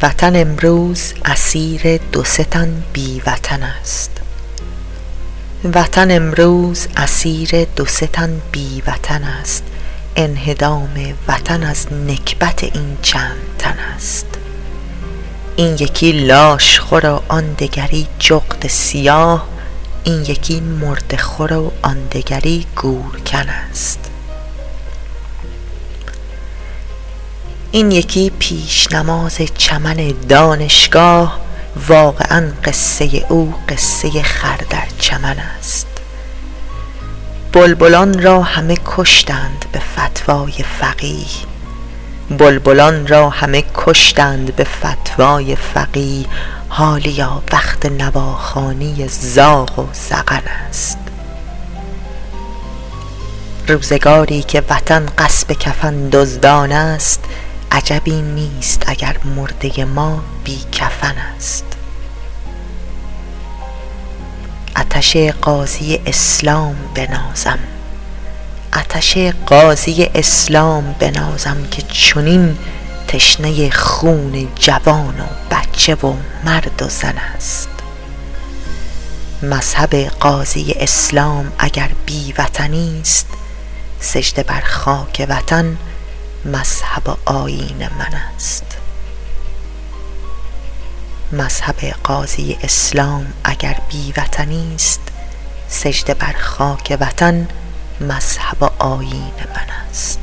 وطن امروز اسیر دو سه تن بی وطن است. وطن امروز اسیر دو سه تن بی وطن است. انهدام وطن از نکبت این چند تن است. این یکی لاش خور و آن دگری جغد سیاه این یکی مرده خور و آن دگری گورکن است. این یکی پیش نماز چمن دانشگاه واقعا قصه او قصه خر در چمن است. بلبلان را همه کشتند به فتوای فقیه. بلبلان را همه کشتند به فتوای فقیه. حالیا وقت نواخوانی زاغ و زغن است. روزگاری که وطن غصب کفن دزدان است عجبی نیست اگر مرده ما بی کفن است. آتش غازی اسلام بنازم آتش غازی اسلام بنازم که چنین تشنه خون جوان و بچه و مرد و زن است. مذهب غازی اسلام اگر بی وطنی است سجده بر خاک وطن مذهب و آیین من است. مذهب غازی اسلام اگر بی وطنی است سجده بر خاک وطن مذهب و آیین من است.